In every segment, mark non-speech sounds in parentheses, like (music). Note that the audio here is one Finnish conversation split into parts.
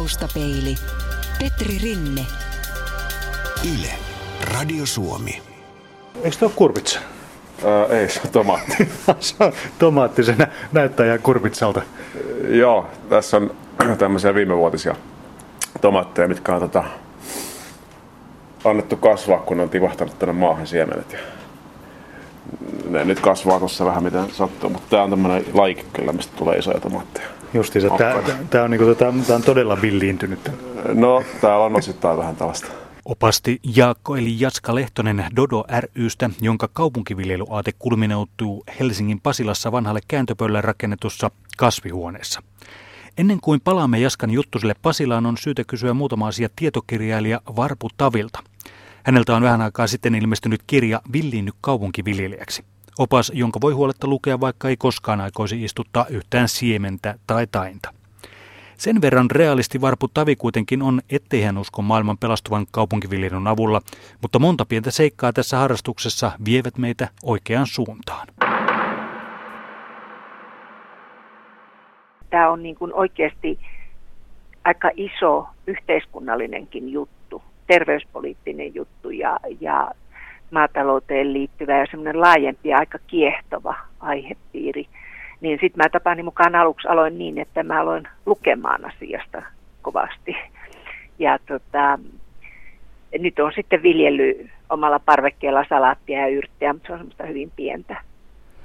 Taustapeili. Petri Rinne. Yle. Radio Suomi. Eikö tuo kurpitsa? Ää, ei, se on tomaatti. (laughs) se on tomaatti, se nä- näyttää ihan kurpitsalta. Joo, tässä on (clears throat) tämmöisiä viimevuotisia tomaatteja, mitkä on tota, annettu kasvaa, kun on tivahtanut tänne maahan siemenet. Ja ne nyt kasvaa tuossa vähän miten sattuu, mutta tää on tämmöinen laike kyllä, mistä tulee isoja tomaatteja. Justiinsa, tämä on, niinku, tota, on todella villiintynyt. No, täällä on osittain vähän tällaista. Opasti Jaakko eli Jaska Lehtonen Dodo rystä, jonka kaupunkiviljelyaate kulmineutuu Helsingin Pasilassa vanhalle kääntöpöydälle rakennetussa kasvihuoneessa. Ennen kuin palaamme Jaskan juttusille Pasilaan, on syytä kysyä muutama asia tietokirjailija Varpu Tavilta. Häneltä on vähän aikaa sitten ilmestynyt kirja Villiinnyt kaupunkiviljelijäksi. Opas, jonka voi huoletta lukea, vaikka ei koskaan aikoisi istuttaa yhtään siementä tai tainta. Sen verran realisti Varpu Tavi kuitenkin on, ettei hän usko maailman pelastuvan kaupunkiviljelyn avulla, mutta monta pientä seikkaa tässä harrastuksessa vievät meitä oikeaan suuntaan. Tämä on niin kuin oikeasti aika iso yhteiskunnallinenkin juttu, terveyspoliittinen juttu ja, ja maatalouteen liittyvä ja semmoinen laajempi ja aika kiehtova aihepiiri niin sitten mä tapani mukaan aluksi aloin niin, että mä aloin lukemaan asiasta kovasti. Ja tota, nyt on sitten viljely omalla parvekkeella salaattia ja yrttejä, mutta se on semmoista hyvin pientä.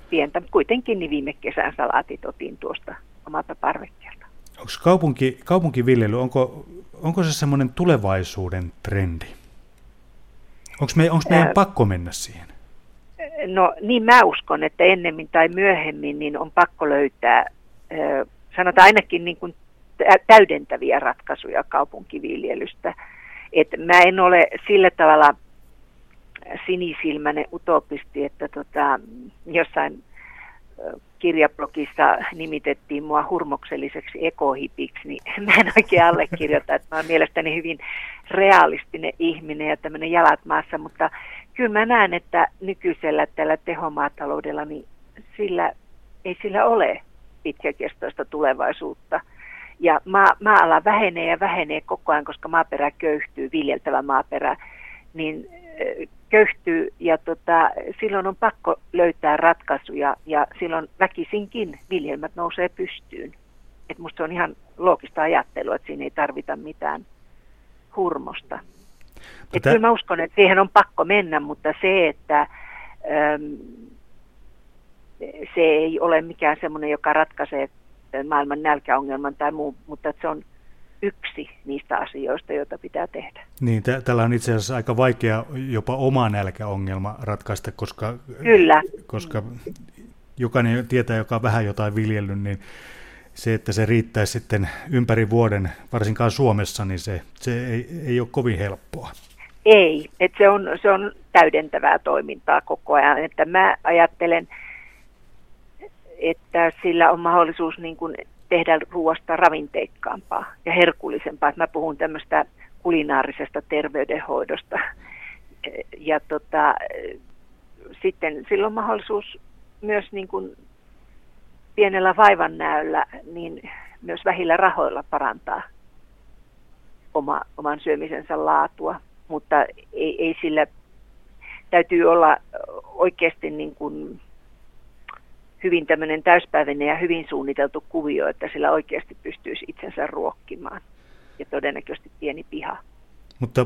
pientä. Kuitenkin niin viime kesän salaatit otin tuosta omalta parvekkeelta. Onko kaupunki, kaupunkiviljely, onko, onko se semmoinen tulevaisuuden trendi? Onko me, onko meidän Ää... pakko mennä siihen? No niin mä uskon, että ennemmin tai myöhemmin niin on pakko löytää, sanotaan ainakin niin kuin täydentäviä ratkaisuja kaupunkiviljelystä. Et mä en ole sillä tavalla sinisilmäinen utopisti, että tota, jossain kirjablogissa nimitettiin mua hurmokselliseksi ekohipiksi, niin (laughs) mä en oikein allekirjoita, että mä oon mielestäni hyvin realistinen ihminen ja tämmöinen jalat maassa, mutta kyllä mä näen, että nykyisellä tällä tehomaataloudella, niin sillä, ei sillä ole pitkäkestoista tulevaisuutta. Ja maa, maa-ala vähenee ja vähenee koko ajan, koska maaperä köyhtyy, viljeltävä maaperä, niin köyhtyy ja tota, silloin on pakko löytää ratkaisuja ja silloin väkisinkin viljelmät nousee pystyyn. Et musta se on ihan loogista ajattelua, että siinä ei tarvita mitään hurmosta. Että kyllä mä uskon, että siihen on pakko mennä, mutta se, että äm, se ei ole mikään semmoinen, joka ratkaisee maailman nälkäongelman tai muu, mutta se on yksi niistä asioista, joita pitää tehdä. Niin, t- tällä on itse asiassa aika vaikea jopa oma nälkäongelma ratkaista, koska, Kyllä. koska jokainen tietää, joka on vähän jotain viljellyt, niin se, että se riittäisi sitten ympäri vuoden, varsinkaan Suomessa, niin se, se ei, ei ole kovin helppoa. Ei, että se on, se on täydentävää toimintaa koko ajan. Että mä ajattelen, että sillä on mahdollisuus niin kuin tehdä ruoasta ravinteikkaampaa ja herkullisempaa. Mä puhun tämmöistä kulinaarisesta terveydenhoidosta. Ja tota, sitten sillä on mahdollisuus myös niin kuin pienellä vaivannäöllä, niin myös vähillä rahoilla parantaa oma, oman syömisensä laatua mutta ei, ei sillä täytyy olla oikeasti niin kuin hyvin tämmöinen täyspäiväinen ja hyvin suunniteltu kuvio, että sillä oikeasti pystyisi itsensä ruokkimaan ja todennäköisesti pieni piha. Mutta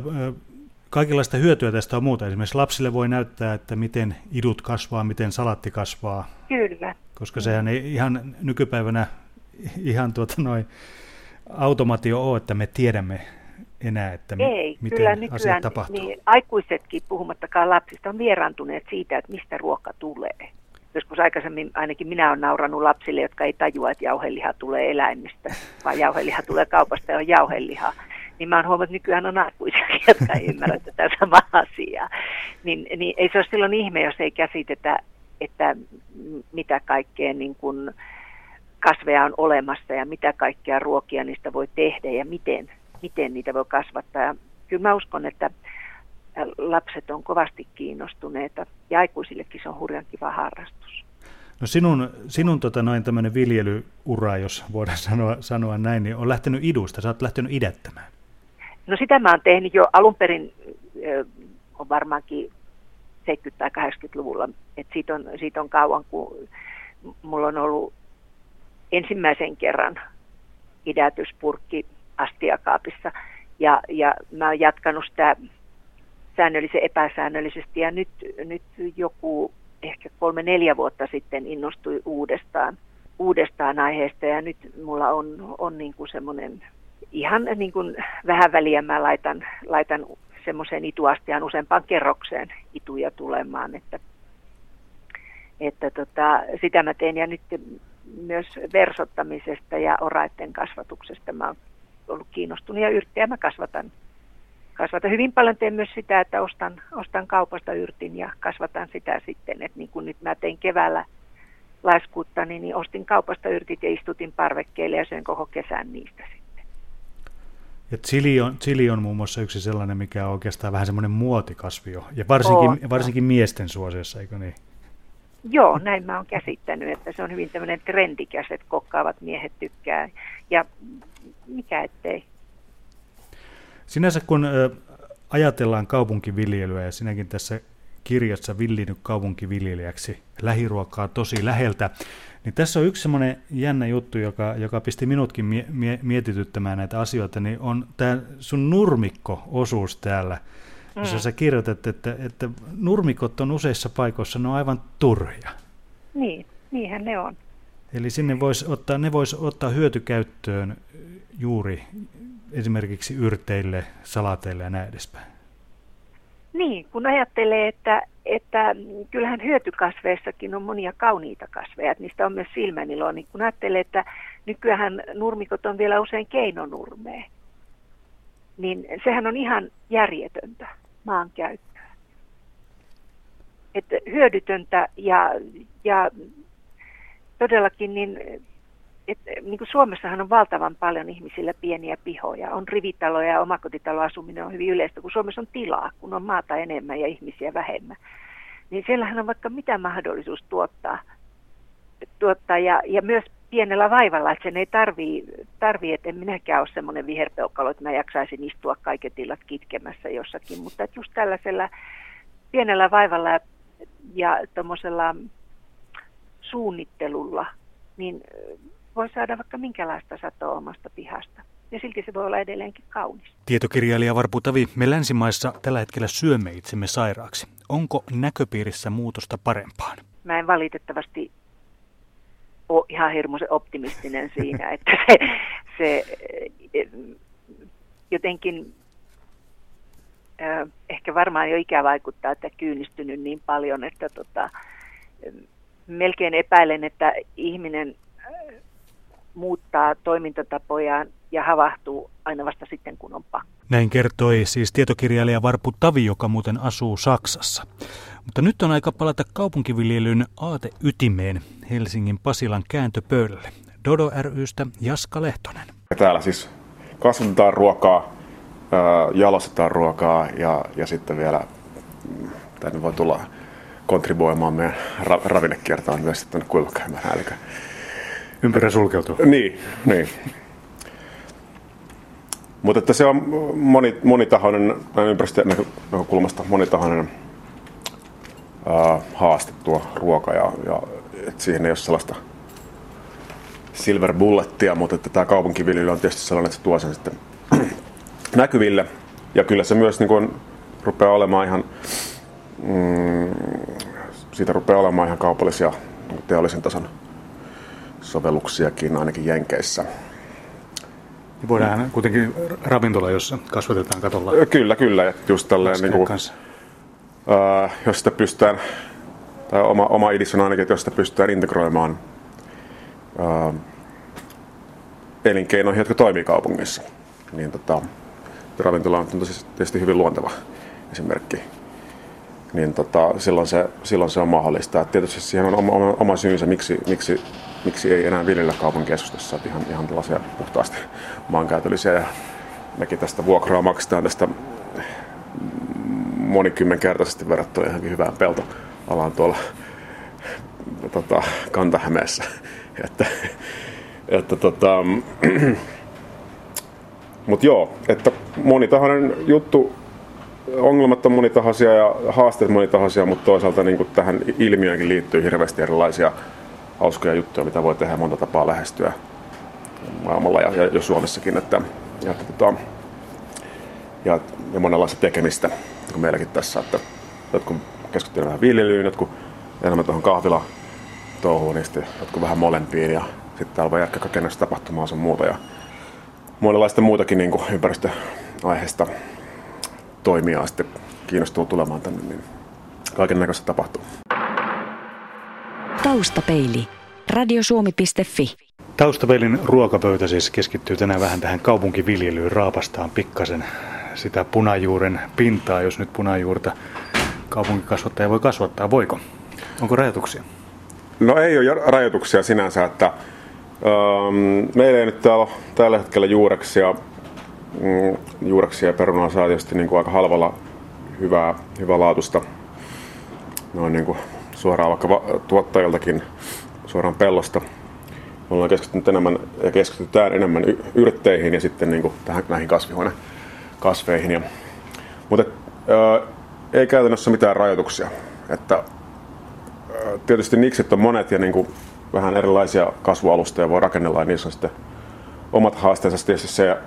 kaikenlaista hyötyä tästä on muuta. Esimerkiksi lapsille voi näyttää, että miten idut kasvaa, miten salatti kasvaa. Kyllä. Koska sehän ei ihan nykypäivänä ihan tuota noin automaatio ole, että me tiedämme enää, että Ei, miten kyllä asiat nykyään, tapahtuu? Niin, aikuisetkin, puhumattakaan lapsista, on vieraantuneet siitä, että mistä ruoka tulee. Joskus aikaisemmin ainakin minä olen nauranut lapsille, jotka ei tajua, että jauheliha tulee eläimistä, vaan jauheliha tulee kaupasta ja on jauheliha. Niin mä oon huomannut, että nykyään on aikuisia, jotka ei ymmärrä tätä samaa asiaa. Niin, niin ei se ole silloin ihme, jos ei käsitetä, että mitä kaikkea niin kuin kasveja on olemassa ja mitä kaikkea ruokia niistä voi tehdä ja miten miten niitä voi kasvattaa. Ja kyllä mä uskon, että lapset on kovasti kiinnostuneita ja aikuisillekin se on hurjan kiva harrastus. No sinun, sinun tota noin tämmöinen viljelyura, jos voidaan sanoa, sanoa näin, niin on lähtenyt idusta, sä oot lähtenyt idättämään. No sitä mä oon tehnyt jo alun perin, on varmaankin 70- tai 80-luvulla, että siitä on, siitä on kauan, kun mulla on ollut ensimmäisen kerran idätyspurkki astiakaapissa. Ja, ja mä oon jatkanut sitä säännöllisen epäsäännöllisesti. Ja nyt, nyt joku ehkä kolme-neljä vuotta sitten innostui uudestaan, uudestaan aiheesta. Ja nyt mulla on, on niin kuin semmoinen ihan niin kuin vähän väliä. Mä laitan, laitan semmoiseen ituastiaan useampaan kerrokseen ituja tulemaan, että, että tota, sitä mä teen. Ja nyt myös versottamisesta ja oraitten kasvatuksesta mä oon ollut kiinnostunut ja yrttejä mä kasvatan kasvatan hyvin paljon, teen myös sitä, että ostan, ostan kaupasta yrtin ja kasvatan sitä sitten, että niin kuin nyt mä tein keväällä laiskuutta, niin, niin ostin kaupasta yrtit ja istutin parvekkeelle ja sen koko kesän niistä sitten. Ja chili on, chili on muun muassa yksi sellainen, mikä on oikeastaan vähän semmoinen muotikasvio, ja varsinkin, on. varsinkin miesten suosiossa, eikö niin? Joo, näin mä oon käsittänyt, että se on hyvin tämmöinen trendikäs, että kokkaavat miehet tykkää, ja mikä ettei. Sinänsä kun ajatellaan kaupunkiviljelyä ja sinäkin tässä kirjassa villinyt kaupunkiviljelijäksi lähiruokaa tosi läheltä, niin tässä on yksi semmoinen jännä juttu, joka, joka pisti minutkin mie- mie- mietityttämään näitä asioita, niin on tämä sun nurmikko-osuus täällä, mm. jossa sä kirjoitat, että, että nurmikot on useissa paikoissa, ne on aivan turhia. Niin, niinhän ne on. Eli sinne vois ottaa, ne voisi ottaa hyötykäyttöön juuri esimerkiksi yrteille, salateille ja näin edespäin? Niin, kun ajattelee, että, että kyllähän hyötykasveissakin on monia kauniita kasveja, että niistä on myös silmänilo, niin kun ajattelee, että nykyään nurmikot on vielä usein keinonurmea, niin sehän on ihan järjetöntä maankäyttöä. Että hyödytöntä ja, ja todellakin niin et, niin kuin Suomessahan on valtavan paljon ihmisillä pieniä pihoja. On rivitaloja ja omakotitaloasuminen on hyvin yleistä, kun Suomessa on tilaa, kun on maata enemmän ja ihmisiä vähemmän. Niin siellähän on vaikka mitä mahdollisuus tuottaa. tuottaa ja, ja myös pienellä vaivalla, että sen ei tarvii, tarvii että en minäkään ole semmoinen viherpeukkalo, että mä jaksaisin istua kaiket illat kitkemässä jossakin, mutta että just tällaisella pienellä vaivalla ja, ja tuommoisella suunnittelulla, niin voi saada vaikka minkälaista satoa omasta pihasta. Ja silti se voi olla edelleenkin kaunis. Tietokirjailija Varpu Tavi, me länsimaissa tällä hetkellä syömme itsemme sairaaksi. Onko näköpiirissä muutosta parempaan? Mä en valitettavasti ole ihan hirmuisen optimistinen (laughs) siinä, että se, se jotenkin ehkä varmaan jo ikä vaikuttaa, että kyynistynyt niin paljon, että tota, melkein epäilen, että ihminen muuttaa toimintatapojaan ja havahtuu aina vasta sitten, kun on pakko. Näin kertoi siis tietokirjailija Varpu Tavi, joka muuten asuu Saksassa. Mutta nyt on aika palata kaupunkiviljelyn aateytimeen Helsingin Pasilan kääntöpöydälle. Dodo rystä Jaska Lehtonen. Täällä siis kasvatetaan ruokaa, jalostetaan ruokaa ja, ja sitten vielä tänne voi tulla kontribuoimaan meidän ra- ravinnekiertoon myös sitten kuivakäymään. Eli Ympärä sulkeutuu. Niin, niin. Mutta että se on moni, monitahoinen, ympäristönäkökulmasta monitahoinen ää, haaste tuo ruoka ja, ja et siihen ei ole sellaista silver bullettia, mutta että tämä kaupunkiviljely on tietysti sellainen, että se tuo sen sitten (clears throat) näkyville. Ja kyllä se myös niin kuin, rupeaa olemaan ihan, mm, siitä rupeaa olemaan ihan kaupallisia teollisen tason sovelluksiakin ainakin Jenkeissä. Niin voidaan kuitenkin ravintola, jossa kasvatetaan katolla. Kyllä, kyllä. Just tälleen, niin kuin, uh, jos sitä pystytään, tai oma, oma idis on ainakin, että jos sitä pystytään integroimaan uh, elinkeinoihin, jotka toimii kaupungissa, niin tota, ravintola on tietysti hyvin luonteva esimerkki. Niin tota, silloin, se, silloin se on mahdollista. Et tietysti siihen on oma, oma, oma syynsä, miksi, miksi miksi ei enää viljellä kaupan keskustassa, että ihan, ihan tällaisia puhtaasti maankäytöllisiä ja mekin tästä vuokraa maksetaan tästä monikymmenkertaisesti verrattuna johonkin hyvään peltoalaan tuolla tota, Kantahämeessä. (laughs) että, että tota, (clears throat) mutta joo, että monitahoinen juttu, ongelmat on monitahoisia ja haasteet monitahoisia, mutta toisaalta niin tähän ilmiöönkin liittyy hirveästi erilaisia hauskoja juttuja, mitä voi tehdä monta tapaa lähestyä maailmalla ja, ja jo Suomessakin. Että, ja, tota, ja, ja monenlaista tekemistä niin meilläkin tässä, että jotkut keskittyvät vähän viljelyyn, jotkut enemmän tuohon kahvila touhuun, niin sitten jotkut vähän molempiin ja sitten täällä voi jatkaa kaikenlaista tapahtumaa sun muuta ja monenlaista muutakin niin kuin ympäristöaiheista toimijaa sitten kiinnostuu tulemaan tänne, niin kaiken näköistä tapahtuu. Taustapeili. Radiosuomi.fi. Taustapeilin ruokapöytä siis keskittyy tänään vähän tähän kaupunkiviljelyyn. Raapastaan pikkasen sitä punajuuren pintaa, jos nyt punajuurta kaupunkikasvattaja voi kasvattaa. Voiko? Onko rajoituksia? No ei ole rajoituksia sinänsä, että ähm, meillä ei nyt täällä tällä hetkellä juureksia, mm, juureksia ja perunaa saa tietysti niin kuin aika halvalla hyvää, hyvää laatusta. Noin niin kuin suoraan vaikka tuottajiltakin suoraan pellosta. Me ollaan keskittynyt enemmän ja keskitytään enemmän yrtteihin ja sitten niin kuin tähän, näihin kasvihuonekasveihin. Ja, mutta ää, ei käytännössä mitään rajoituksia. Että, ää, tietysti niksit on monet ja niin kuin vähän erilaisia kasvualustoja voi rakennella ja niissä on sitten omat haasteensa tietysti se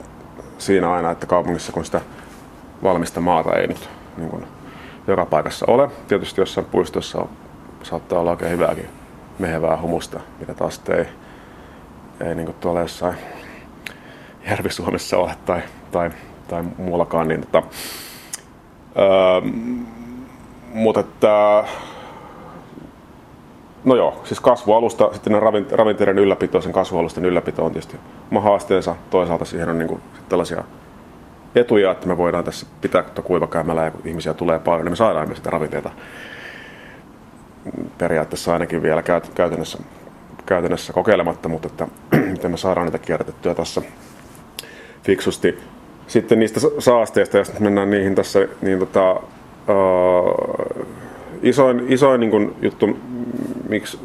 siinä aina, että kaupungissa kun sitä valmista maata ei nyt niin kuin, joka paikassa ole. Tietysti jossain puistossa on saattaa olla oikein hyvääkin mehevää humusta, mitä taas ei, ei niin tuolla jossain Järvi-Suomessa ole tai, tai, tai muuallakaan. Niin, että, öö, mutta että, no joo, siis kasvualusta, sitten ravinteiden ylläpito, sen kasvualusten ylläpito on tietysti oma haasteensa. Toisaalta siihen on niin kuin, tällaisia etuja, että me voidaan tässä pitää kuivakäymällä ja kun ihmisiä tulee paljon, niin me saadaan myös sitä ravinteita periaatteessa ainakin vielä käytännössä, käytännössä kokeilematta, mutta että (clears throat) miten me saadaan niitä kierrätettyä tässä fiksusti. Sitten niistä saasteista, jos mennään niihin tässä, niin tota, uh, isoin, isoin niin kuin juttu, miksi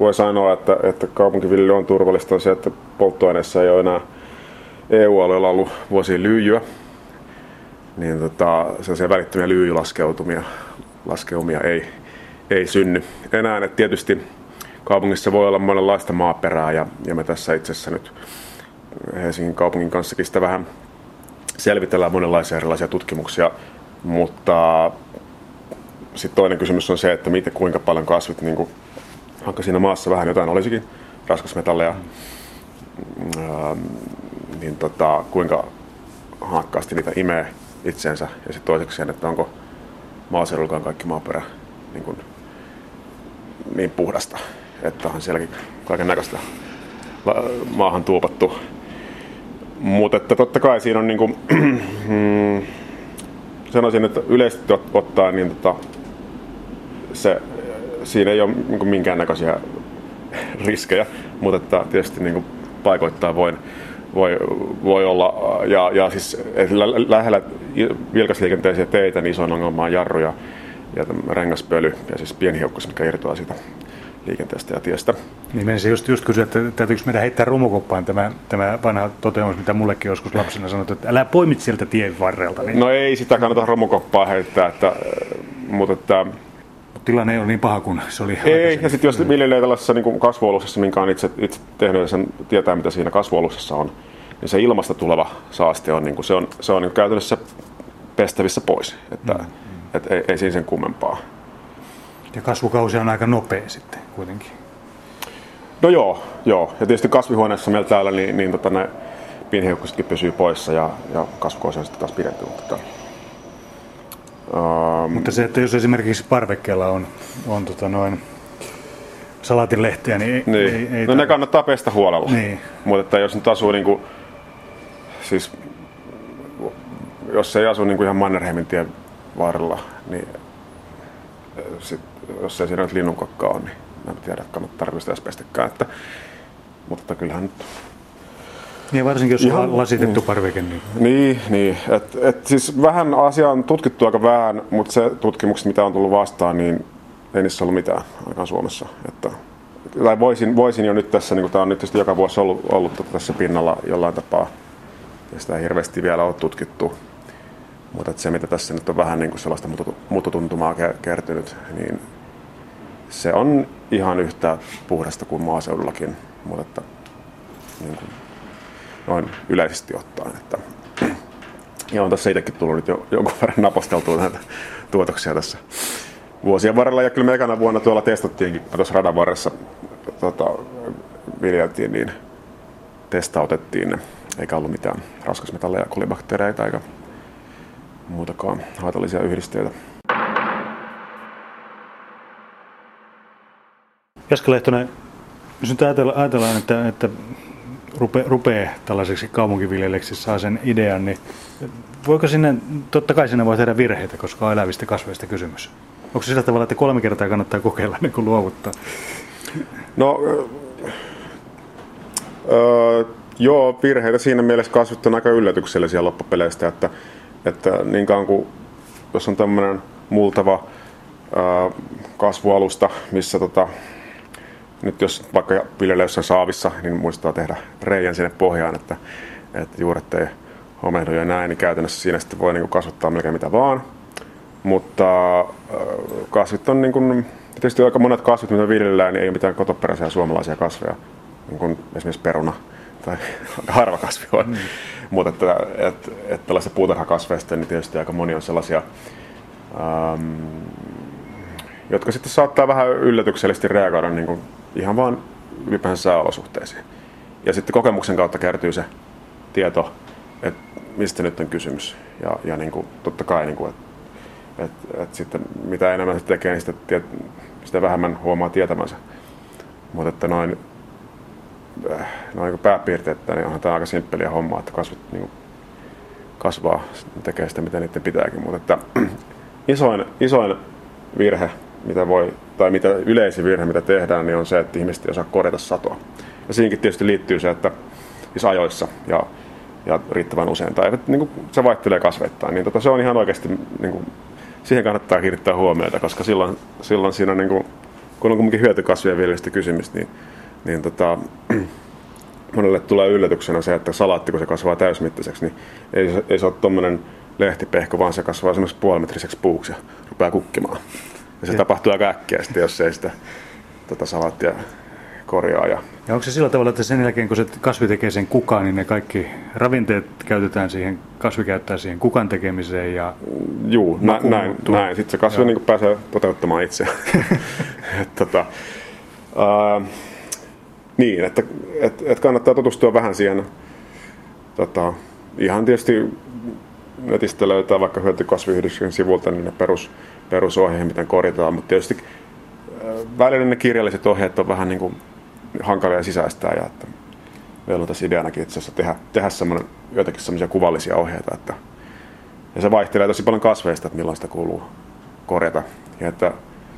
voi sanoa, että, että kaupunkiviljely on turvallista, on se, että polttoaineessa ei ole enää EU-alueella ollut vuosia lyijyä. Niin tota, sellaisia välittömiä lyijylaskeutumia laskeumia ei, ei synny enää. Et tietysti kaupungissa voi olla monenlaista maaperää ja, ja me tässä itse asiassa nyt Helsingin kaupungin kanssakin sitä vähän selvitellään monenlaisia erilaisia tutkimuksia, mutta sitten toinen kysymys on se, että miten, kuinka paljon kasvit, niin kuin, vaikka siinä maassa vähän jotain olisikin, raskasmetalleja, niin tota, kuinka hankkaasti niitä imee itseensä. Ja sitten toiseksi sen, että onko maaseudullakaan kaikki maaperä niin kuin niin puhdasta, että on sielläkin kaiken näköistä maahan tuupattu. Mutta että totta kai siinä on niin kuin, mm, sanoisin, että yleisesti ottaen niin tota, se, siinä ei ole niin minkäännäköisiä riskejä, mutta että tietysti niin kuin paikoittaa voin, voi, voi olla, ja, ja siis lähellä vilkasliikenteisiä teitä, niin isoin ongelma on jarruja ja rengaspöly ja siis pieni hiukkos, mikä irtoaa siitä liikenteestä ja tiestä. Niin menisin just, just kysyä, että täytyykö meidän heittää romukoppaan tämä, tämä vanha toteamus, mitä mullekin joskus lapsena sanottu, että älä poimit sieltä tien varrelta. Niin... No ei sitä kannata romukoppaa heittää, että, mutta että tilanne ei ole niin paha kuin se oli. Ei, ja sitten jos viljelee tällaisessa niin kasvualuksessa, minkä on itse, itse tehnyt ja sen tietää, mitä siinä kasvualuksessa on, niin se ilmasta tuleva saaste on, niin kuin, se on, se on niin käytännössä pestävissä pois. Että, mm. Et ei, ei siinä sen kummempaa. Ja kasvukausi on aika nopea sitten kuitenkin. No joo, joo. Ja tietysti kasvihuoneessa meillä täällä, niin, niin tota, ne pinhiukkasetkin pysyy poissa ja, ja kasvukausi on sitten taas pidetty. Mutta, um, mutta se, että jos esimerkiksi parvekkeella on, on tota noin, salatinlehtiä, niin, niin. ei, ei No tar- ne kannattaa pestä huolella. Niin. Mutta että jos nyt asuu niin kuin, siis jos ei asu niin kuin ihan Mannerheimin tien varrella, niin sit, jos ei siinä nyt linnunkakkaa ole, niin en tiedä, kannattaa tarvitse edes pestäkään. Että, mutta kyllähän nyt niin varsinkin jos on lasitettu niin. parveke. Niin, niin, niin. Et, et siis vähän asia on tutkittu aika vähän, mutta se tutkimukset, mitä on tullut vastaan, niin ei niissä ollut mitään aikaan Suomessa. Että, tai voisin, voisin jo nyt tässä, niin tämä on nyt tietysti joka vuosi ollut, ollut tota tässä pinnalla jollain tapaa, ja sitä ei hirveästi vielä ole tutkittu. Mutta se, mitä tässä nyt on vähän niin kuin sellaista mututuntumaa kertynyt, niin se on ihan yhtä puhdasta kuin maaseudullakin, mutta että, niin kuin, noin yleisesti ottaen. Että, (clears throat) ja on tässä itsekin tullut nyt jo, jonkun verran naposteltua näitä tuotoksia tässä vuosien varrella. Ja kyllä me ekana vuonna tuolla testattiinkin, tuossa radan varressa tota, viljeltiin, niin testautettiin ne. Eikä ollut mitään raskasmetalleja, kolibakteereita eikä muutakaan haitallisia yhdisteitä. Jaska Lehtonen, jos nyt ajatellaan, että, että rupe, rupeaa tällaiseksi kaupunkiviljelijäksi, saa sen idean, niin voiko sinne, totta kai sinne voi tehdä virheitä, koska on elävistä kasveista kysymys. Onko se sillä tavalla, että kolme kertaa kannattaa kokeilla niin kuin luovuttaa? No, öö, joo, virheitä siinä mielessä kasvit on aika yllätyksellisiä loppupeleistä, että, että niin kauan kuin jos on tämmöinen multava öö, kasvualusta, missä tota, nyt jos vaikka viljelee jossain saavissa, niin muistaa tehdä reijän sinne pohjaan, että, että juuret ei homehdu ja näin, niin käytännössä siinä sitten voi niin kasvattaa melkein mitä vaan. Mutta äh, kasvit on niin kuin, tietysti aika monet kasvit, mitä viljellään, niin ei ole mitään kotoperäisiä suomalaisia kasveja, niin kuin esimerkiksi peruna tai harva kasvi on. Mm. Mutta että, että, että tällaisista puutarhakasveista, niin tietysti aika moni on sellaisia, ähm, jotka sitten saattaa vähän yllätyksellisesti reagoida niin kuin ihan vaan ylipäänsä sääolosuhteisiin. Ja sitten kokemuksen kautta kertyy se tieto, että mistä nyt on kysymys. Ja, ja niin kuin, totta kai, niin kuin, että et, et sitten mitä enemmän se tekee, niin sitä, tiet, sitä vähemmän huomaa tietämänsä. Mutta että noin, äh, noin niin pääpiirteet, niin onhan tämä aika simppeliä hommaa, että kasvit niin kuin, kasvaa, tekee sitä mitä niiden pitääkin. Mutta että (clears throat) isoin, isoin virhe, mitä voi tai mitä yleisin virhe, mitä tehdään, niin on se, että ihmiset ei osaa korjata satoa. Ja siinäkin tietysti liittyy se, että siis ajoissa ja, ja riittävän usein, tai että niin kuin se vaihtelee kasveittain, niin tota, se on ihan oikeasti, niin kuin, siihen kannattaa kiinnittää huomiota, koska silloin, silloin siinä, niin kuin, kun on kuitenkin hyötykasvien viljelystä kysymys, niin, niin tota, (clears throat) monelle tulee yllätyksenä se, että salaatti, kun se kasvaa täysmittaiseksi, niin ei, ei se ole tuommoinen lehtipehko, vaan se kasvaa semmoiseksi puolimetriseksi puuksi ja rupeaa kukkimaan. Ja se ja. tapahtuu aika äkkiä sitten, jos ei sitä tota salaattia korjaa. Ja... ja onko se sillä tavalla, että sen jälkeen kun se kasvi tekee sen kukaan, niin ne kaikki ravinteet käytetään siihen, kasvi käyttää siihen kukan tekemiseen ja Juu, nä, näin, näin. Sitten se kasvi niin pääsee toteuttamaan itse. (laughs) tota, uh, niin, että et, et kannattaa tutustua vähän siihen tota, ihan tietysti netistä löytää vaikka hyötykasviyhdistyksen sivulta niin ne perus, perusohjeet, miten korjataan, mutta tietysti välillä ne kirjalliset ohjeet on vähän niin kuin hankalia sisäistää ja että meillä on tässä ideanakin itse asiassa tehdä, tehdä semmoinen, joitakin semmoisia kuvallisia ohjeita, että ja se vaihtelee tosi paljon kasveista, että milloin sitä kuuluu korjata. Ja että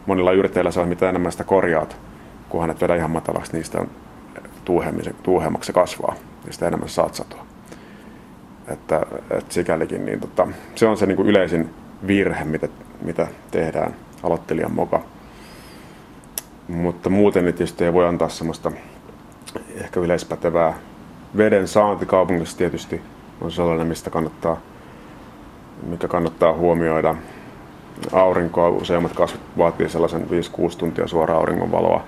monilla yrittäjillä se on mitä enemmän sitä korjaat, kunhan et vedä ihan matalaksi, sitä on tuuhemmaksi se kasvaa, sitä enemmän saat satoa. Että, että sikälikin, niin tota, se on se niin kuin yleisin virhe, mitä, mitä tehdään aloittelijan moka. Mutta muuten niin tietysti ei voi antaa semmoista ehkä yleispätevää veden saanti kaupungissa tietysti on sellainen, mistä kannattaa, mikä kannattaa huomioida. Aurinkoa, useimmat kasvit vaatii sellaisen 5-6 tuntia suoraa auringonvaloa,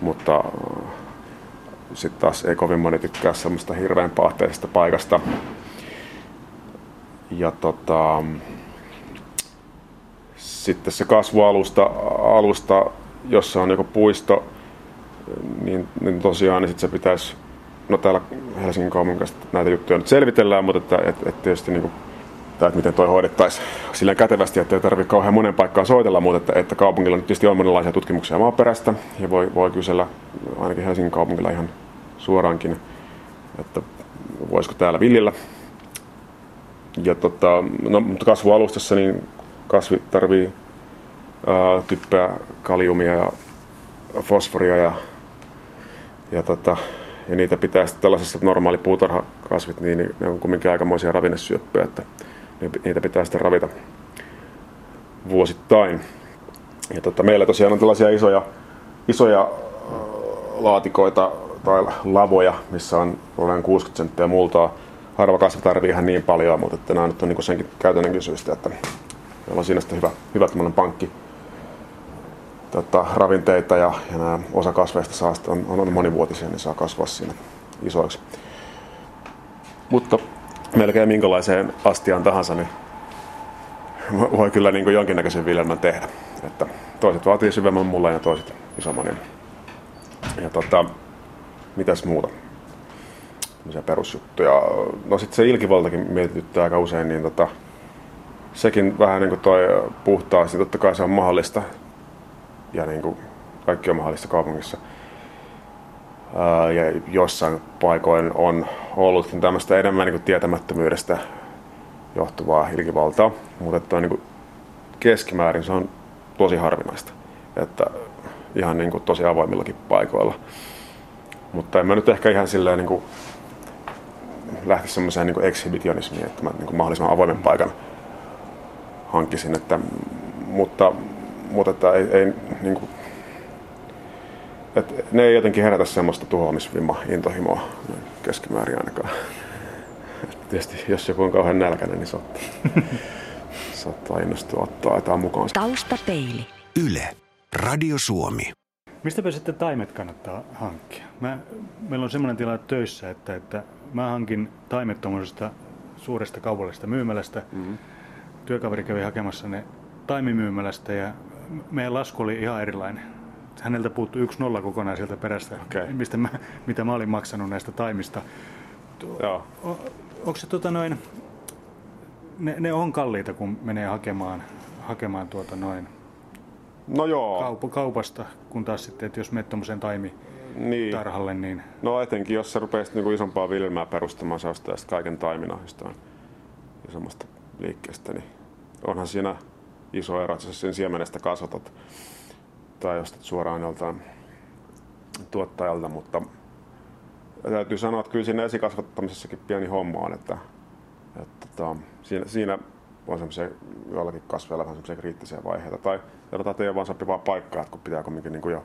mutta äh, sitten taas ei kovin moni tykkää semmoista hirveän pahteisesta paikasta. Ja tota, sitten se kasvualusta, alusta, jossa on joku puisto, niin, niin tosiaan niin sit se pitäisi, no täällä Helsingin kaupungissa näitä juttuja nyt selvitellään, mutta että, että, että tietysti niin kuin, tai että miten toi hoidettaisiin sillä kätevästi, että ei tarvitse kauhean monen paikkaan soitella, mutta että, että kaupungilla nyt tietysti on monenlaisia tutkimuksia maaperästä ja voi, voi kysellä ainakin Helsingin kaupungilla ihan suoraankin, että voisiko täällä villillä. Ja tota, no, mutta kasvualustassa niin kasvi tarvii ää, typpeä, kaliumia ja fosforia ja, ja, tota, ja niitä pitää sitten tällaisessa normaali puutarhakasvit, niin, niin ne on kumminkin aikamoisia ravinnesyöppöjä, että niitä pitää sitten ravita vuosittain. ja tota, meillä tosiaan on tällaisia isoja, isoja laatikoita tai lavoja, missä on noin 60 senttiä multaa. Harva kasvi tarvii ihan niin paljon, mutta että nämä nyt on niin senkin käytännönkin syystä, että meillä on siinä sitten hyvä, hyvä pankki tota, ravinteita ja, ja nämä osa kasveista saa on, on monivuotisia, niin saa kasvaa siinä isoiksi. Mutta melkein minkälaiseen astiaan tahansa, niin voi kyllä niin jonkinnäköisen viljelmän tehdä. Että toiset vaatii syvemmän mullan ja toiset isomman. Ja, ja tota, mitäs muuta? Tämmöisiä perusjuttuja. No sitten se ilkivaltakin mietityttää aika usein, niin tota, sekin vähän niin kuin toi puhtaasti, totta kai se on mahdollista. Ja niin kuin kaikki on mahdollista kaupungissa. Ja jossain paikoin on ollutkin tämmöistä enemmän niin kuin tietämättömyydestä johtuvaa ilkivaltaa, mutta että on niin kuin keskimäärin se on tosi harvinaista, että ihan niin kuin tosi avoimillakin paikoilla. Mutta en mä nyt ehkä ihan silleen niin kuin lähtisi semmoiseen niin exhibitionismiin, että mä niin kuin mahdollisimman avoimen paikan hankkisin, että, mutta, mutta että ei, ei niin kuin, että ne ei jotenkin herätä semmoista tuhoamisvimma intohimoa keskimäärin ainakaan. Et tietysti jos joku on kauhean nälkäinen, niin saattaa, (laughs) saattaa innostua ottaa jotain mukaan. Taustapeili. Yle. Radio Suomi. Mistä sitten taimet kannattaa hankkia? Mä, meillä on semmoinen tilanne töissä, että, että mä hankin taimet tuommoisesta suuresta kaupallisesta myymälästä. Mm-hmm. Työkaveri kävi hakemassa ne taimimyymälästä ja meidän lasku oli ihan erilainen. Häneltä puuttui yksi nolla kokonaan sieltä perästä, okay. mistä mä, mitä mä olin maksanut näistä taimista. Joo. O, onko se tota noin, ne, ne on kalliita, kun menee hakemaan, hakemaan tuota noin No joo. Kaup- kaupasta, kun taas sitten, että jos menet tuommoiseen taimi niin. tarhalle, niin... No etenkin, jos sä rupeaisit niinku isompaa viljelmää perustamaan, sä ostaa kaiken taimina jostain isommasta liikkeestä, niin onhan siinä iso ero, että sen siemenestä kasvatat tai ostat suoraan joltain tuottajalta, mutta täytyy sanoa, että kyllä siinä esikasvattamisessakin pieni homma on, että, että, että tota, siinä, siinä on semmoisia joillakin kasveilla vähän semmoisia kriittisiä vaiheita. Tai ei ole vaan sopivaa paikkaa, että kun pitää kumminkin niin kuin jo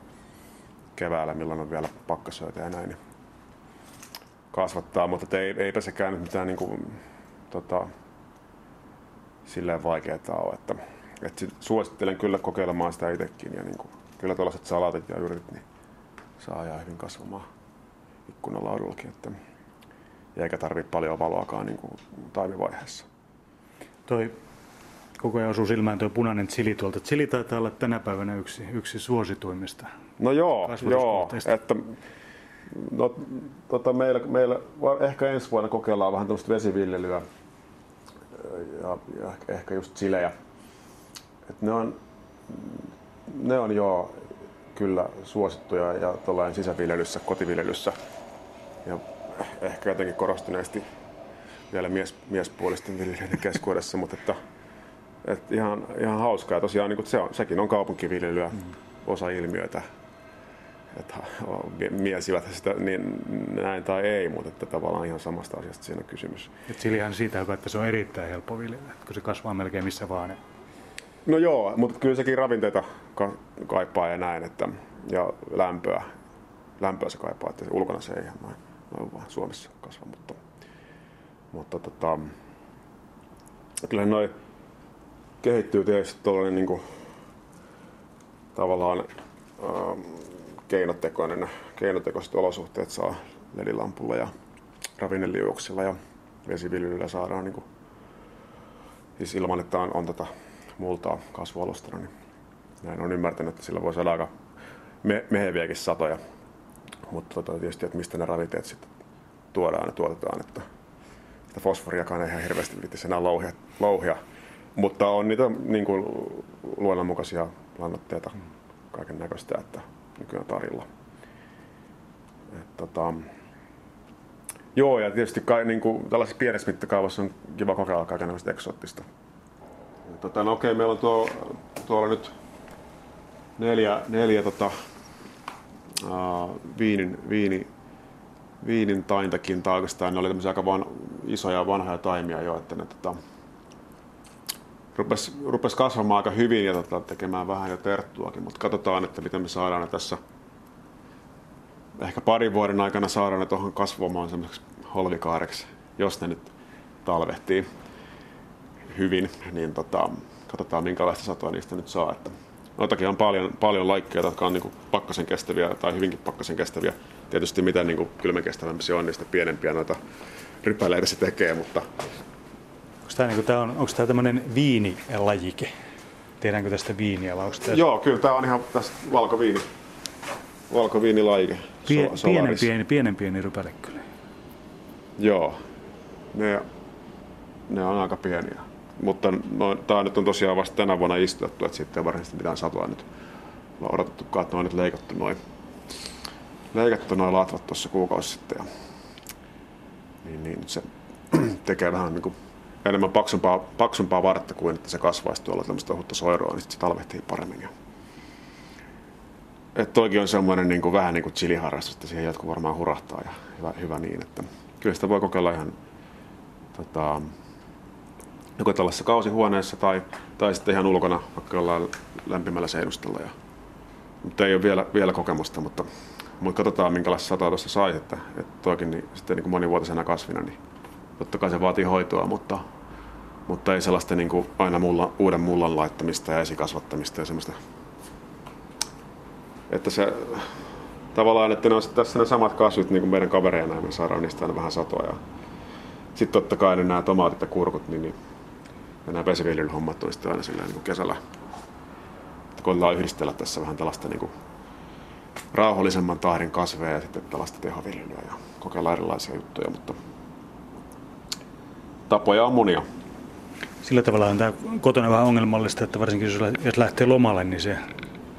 keväällä, milloin on vielä pakkasöitä ja näin, niin kasvattaa, mutta ei, eipä sekään nyt mitään niin kuin, tota, silleen vaikeaa ole. Että, että sit suosittelen kyllä kokeilemaan sitä itsekin ja niin kuin, kyllä tuollaiset salatit ja yrtit niin saa ihan hyvin kasvamaan ikkunalaudullakin. Että, eikä tarvitse paljon valoakaan niin kuin taimivaiheessa toi koko ajan osuu silmään tuo punainen chili tuolta. Chili taitaa olla tänä päivänä yksi, yksi suosituimmista No joo, joo että no, tota, meillä, meillä ehkä ensi vuonna kokeillaan vähän tämmöistä vesiviljelyä ja, ja ehkä just chilejä. Et ne on, ne on jo kyllä suosittuja ja tuollainen sisäviljelyssä, kotiviljelyssä. Ja ehkä jotenkin korostuneesti vielä mies, miespuolisten viljelijöiden keskuudessa, mutta että, että ihan, ihan hauskaa. Tosiaan niin se on, sekin on kaupunkiviljelyä, mm. osa ilmiötä. Että miesivät sitä niin näin tai ei, mutta että tavallaan ihan samasta asiasta siinä on kysymys. Et silihän siitä hyvä, että se on erittäin helppo viljellä, kun se kasvaa melkein missä vaan. No joo, mutta kyllä sekin ravinteita ka- kaipaa ja näin, että, ja lämpöä. Lämpöä se kaipaa, että ulkona se ei ihan noin, noin vaan Suomessa kasva, mutta mutta tota, kyllä noin kehittyy tietysti tuollainen niin tavallaan ähm, keinotekoinen, keinotekoiset olosuhteet saa ledilampulla ja ravinneliuoksilla ja vesiviljelyllä saadaan niin kuin, siis ilman, että on, on tätä multaa kasvualustana, niin näin on ymmärtänyt, että sillä voi saada aika me, meheviäkin satoja. Mutta tota, tietysti, että mistä ne ravinteet sitten tuodaan ja tuotetaan, että sitä fosforiakaan ei ihan hirveästi viittisi enää louhia, louhia. Mutta on niitä niin kuin, luonnonmukaisia lannoitteita, kaiken näköistä, että nykyään tarjolla. Et, tota, joo, ja tietysti kai, niin kuin, tällaisessa pienessä mittakaavassa on kiva kokeilla kaikenlaista eksoottista. Tota, no okei, meillä on tuo, tuolla nyt neljä, neljä tota, uh, viinin, viini, viinin taintakin tai ne oli tämmöisiä aika van, isoja vanhoja taimia jo, että ne tota, rupesi, rupesi kasvamaan aika hyvin ja tota, tekemään vähän jo terttuakin, mutta katsotaan, että miten me saadaan ne tässä ehkä parin vuoden aikana saadaan ne tuohon kasvamaan semmoiseksi holvikaareksi, jos ne nyt talvehtii hyvin, niin tota, katsotaan minkälaista satoa niistä nyt saa. Että noitakin on paljon, paljon laikkeja, jotka on niin pakkasen kestäviä tai hyvinkin pakkasen kestäviä. Tietysti mitä niin kylmän kestävämpi se on, niin sitä pienempiä noita rypäleitä se tekee, mutta Onko tämä, niin tämä, on, onko tämä tämmöinen viinilajike? Tehdäänkö tästä viiniä vai onko tämä... Joo, kyllä tämä on ihan tässä valkoviini, valkoviinilajike. Pie, so, pienen, pieni, pienen pieni rypäle kyllä. Joo, ne, ne on aika pieniä. Mutta no, tämä nyt on tosiaan vasta tänä vuonna istutettu, että sitten ei varsinaisesti mitään satoa nyt on odotettu, että on nyt leikattu noin leikattu noin latvat tuossa kuukausi sitten. Ja, niin, niin se (clears throat) tekee vähän niin kuin enemmän paksumpaa, paksumpaa vartta kuin että se kasvaisi tuolla tämmöistä ohutta soiroa, niin se talvehtii paremmin. Ja että toikin on semmoinen niin kuin, vähän niin kuin chiliharrastus, että siihen jotkut varmaan hurahtaa ja hyvä, hyvä niin. Että kyllä sitä voi kokeilla ihan tota, joko tällaisessa kausihuoneessa tai, tai sitten ihan ulkona, vaikka jollain lämpimällä seinustella. Ja, mutta ei ole vielä, vielä kokemusta, mutta, mutta katsotaan minkälaista sataa tuossa saisi, että, että toikin niin, sitten niin kuin monivuotisena kasvina, niin totta kai se vaatii hoitoa, mutta, mutta ei sellaista niin kuin aina mulla, uuden mullan laittamista ja esikasvattamista ja semmoista. Että se tavallaan, että ne on tässä ne samat kasvit niin kuin meidän kavereina ja me saadaan niistä aina vähän satoa. Ja sitten totta kai ne nämä tomaatit ja kurkut, niin, niin ja nämä vesiviljelyhommat on sitten aina silleen niin kuin kesällä. Että koitetaan yhdistellä tässä vähän tällaista niin kuin rauhallisemman tahdin kasveja ja sitten tällaista tehoviljelyä ja kokeilla erilaisia juttuja, mutta tapoja on monia. Sillä tavalla on tämä kotona vähän ongelmallista, että varsinkin jos lähtee lomalle, niin se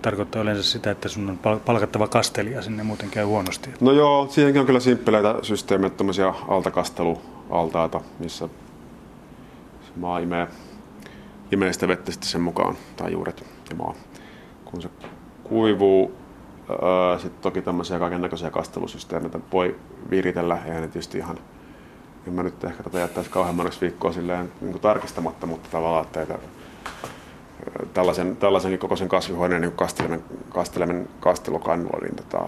tarkoittaa yleensä sitä, että sun on palkattava kastelija sinne, muuten käy huonosti. No joo, siihenkin on kyllä simppeleitä systeemejä, tämmöisiä altakastelualtaita, missä maa imee, imee sitä vettä sitten sen mukaan, tai juuret ja maa. Kun se kuivuu, sitten toki tämmöisiä kaiken näköisiä kastelusysteemeitä voi viritellä, eihän ne tietysti ihan en mä nyt ehkä tätä jättäisi kauhean moneksi viikkoa silleen niin kuin tarkistamatta, mutta tavallaan, että että tällaisen, tällaisenkin kokoisen kasvihuoneen niin kastelemen, kastelemen kastelukannulla, niin tota,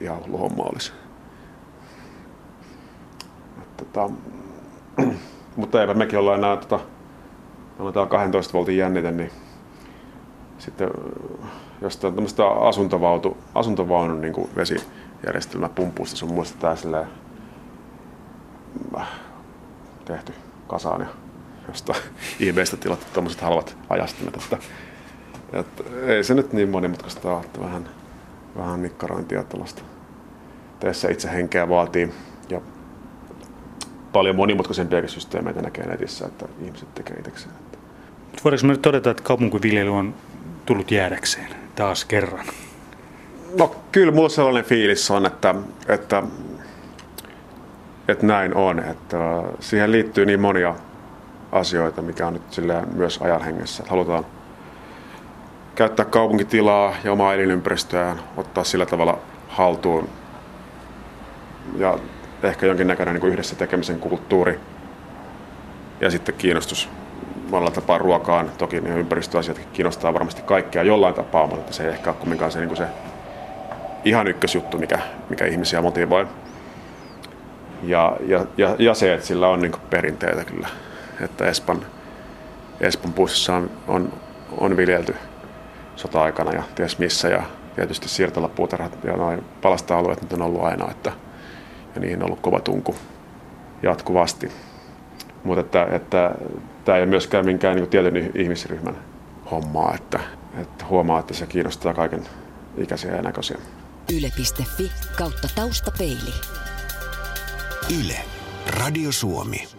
ihan hullu homma olisi. Tota, mutta eipä mekin ollaan enää, tota, tämä 12 voltin jännite, niin sitten jos on tämmöistä asuntovautu, asuntovaunun niin kuin vesijärjestelmä pumpusta sun muista tää silleen, tehty kasaan ja jostain (laughs) ihmeestä tilattu tämmöiset halvat ajastimet. Että, että ei se nyt niin monimutkaista ole, että vähän, vähän nikkarointia tällaista tässä itse henkeä vaatii. Paljon monimutkaisempiakin systeemeitä näkee netissä, että ihmiset tekee itsekseen. Voidaanko me nyt todeta, että kaupunkiviljely on tullut jäädäkseen taas kerran? No kyllä mulla sellainen fiilis on, että, että että näin on. Että siihen liittyy niin monia asioita, mikä on nyt myös ajan hengessä. Että halutaan käyttää kaupunkitilaa ja omaa elinympäristöään, ottaa sillä tavalla haltuun ja ehkä jonkinnäköinen niin kuin yhdessä tekemisen kulttuuri ja sitten kiinnostus monella tapaa ruokaan. Toki ne ympäristöasiat kiinnostaa varmasti kaikkia jollain tapaa, mutta se ei ehkä ole kumminkaan se, niin kuin se ihan ykkösjuttu, mikä, mikä ihmisiä motivoi. Ja, ja, ja, ja se, että sillä on niin perinteitä kyllä. Että Espan, Espan pussissa on, on, on viljelty sota-aikana ja ties missä. Ja tietysti siirtolapuutarhat ja noin palasta-alueet nyt on ollut aina, että, ja niihin on ollut kova tunku jatkuvasti. Mutta että, että tämä ei ole myöskään minkään niin tietyn ihmisryhmän hommaa, että, että huomaa, että se kiinnostaa kaiken ikäisiä ja näköisiä. Yle.fi kautta taustapeili. Yle. Radio Suomi.